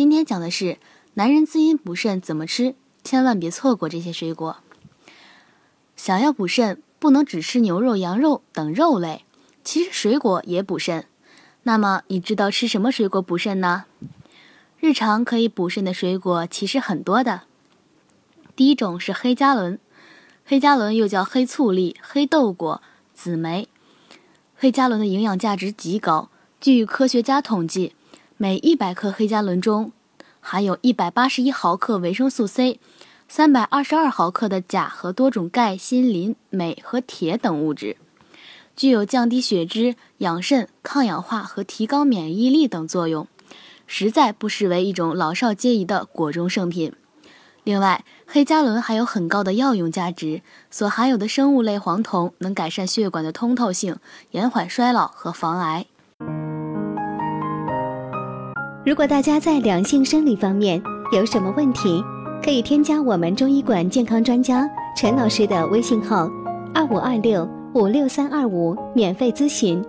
今天讲的是男人滋阴补肾怎么吃，千万别错过这些水果。想要补肾，不能只吃牛肉、羊肉等肉类，其实水果也补肾。那么你知道吃什么水果补肾呢？日常可以补肾的水果其实很多的。第一种是黑加仑，黑加仑又叫黑醋栗、黑豆果、紫莓。黑加仑的营养价值极高，据科学家统计，每一百克黑加仑中含有一百八十一毫克维生素 C，三百二十二毫克的钾和多种钙、锌、磷、镁和铁等物质，具有降低血脂、养肾、抗氧化和提高免疫力等作用。实在不失为一种老少皆宜的果中圣品。另外，黑加仑还有很高的药用价值，所含有的生物类黄酮能改善血管的通透性，延缓衰老和防癌。如果大家在两性生理方面有什么问题，可以添加我们中医馆健康专家陈老师的微信号：二五二六五六三二五，免费咨询。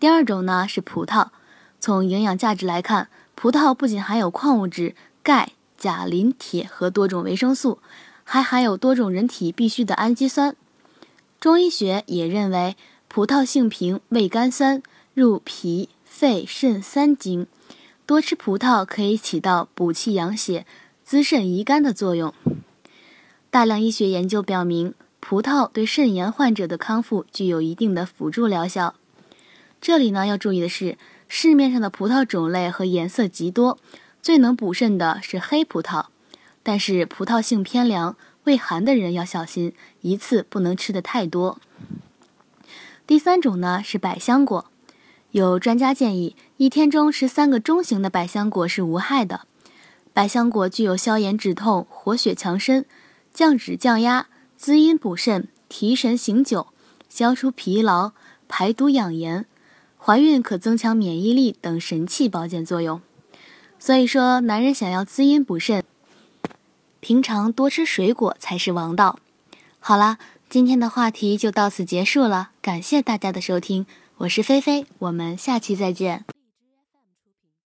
第二种呢是葡萄，从营养价值来看，葡萄不仅含有矿物质钙、钾、磷、铁和多种维生素，还含有多种人体必需的氨基酸。中医学也认为，葡萄性平，味甘酸，入脾、肺、肾三经，多吃葡萄可以起到补气养血、滋肾益肝的作用。大量医学研究表明，葡萄对肾炎患者的康复具有一定的辅助疗效。这里呢要注意的是，市面上的葡萄种类和颜色极多，最能补肾的是黑葡萄，但是葡萄性偏凉，胃寒的人要小心，一次不能吃的太多。第三种呢是百香果，有专家建议，一天中吃三个中型的百香果是无害的。百香果具有消炎止痛、活血强身、降脂降压、滋阴补肾、提神醒酒、消除疲劳、排毒养颜。怀孕可增强免疫力等神奇保健作用，所以说男人想要滋阴补肾，平常多吃水果才是王道。好啦，今天的话题就到此结束了，感谢大家的收听，我是菲菲，我们下期再见。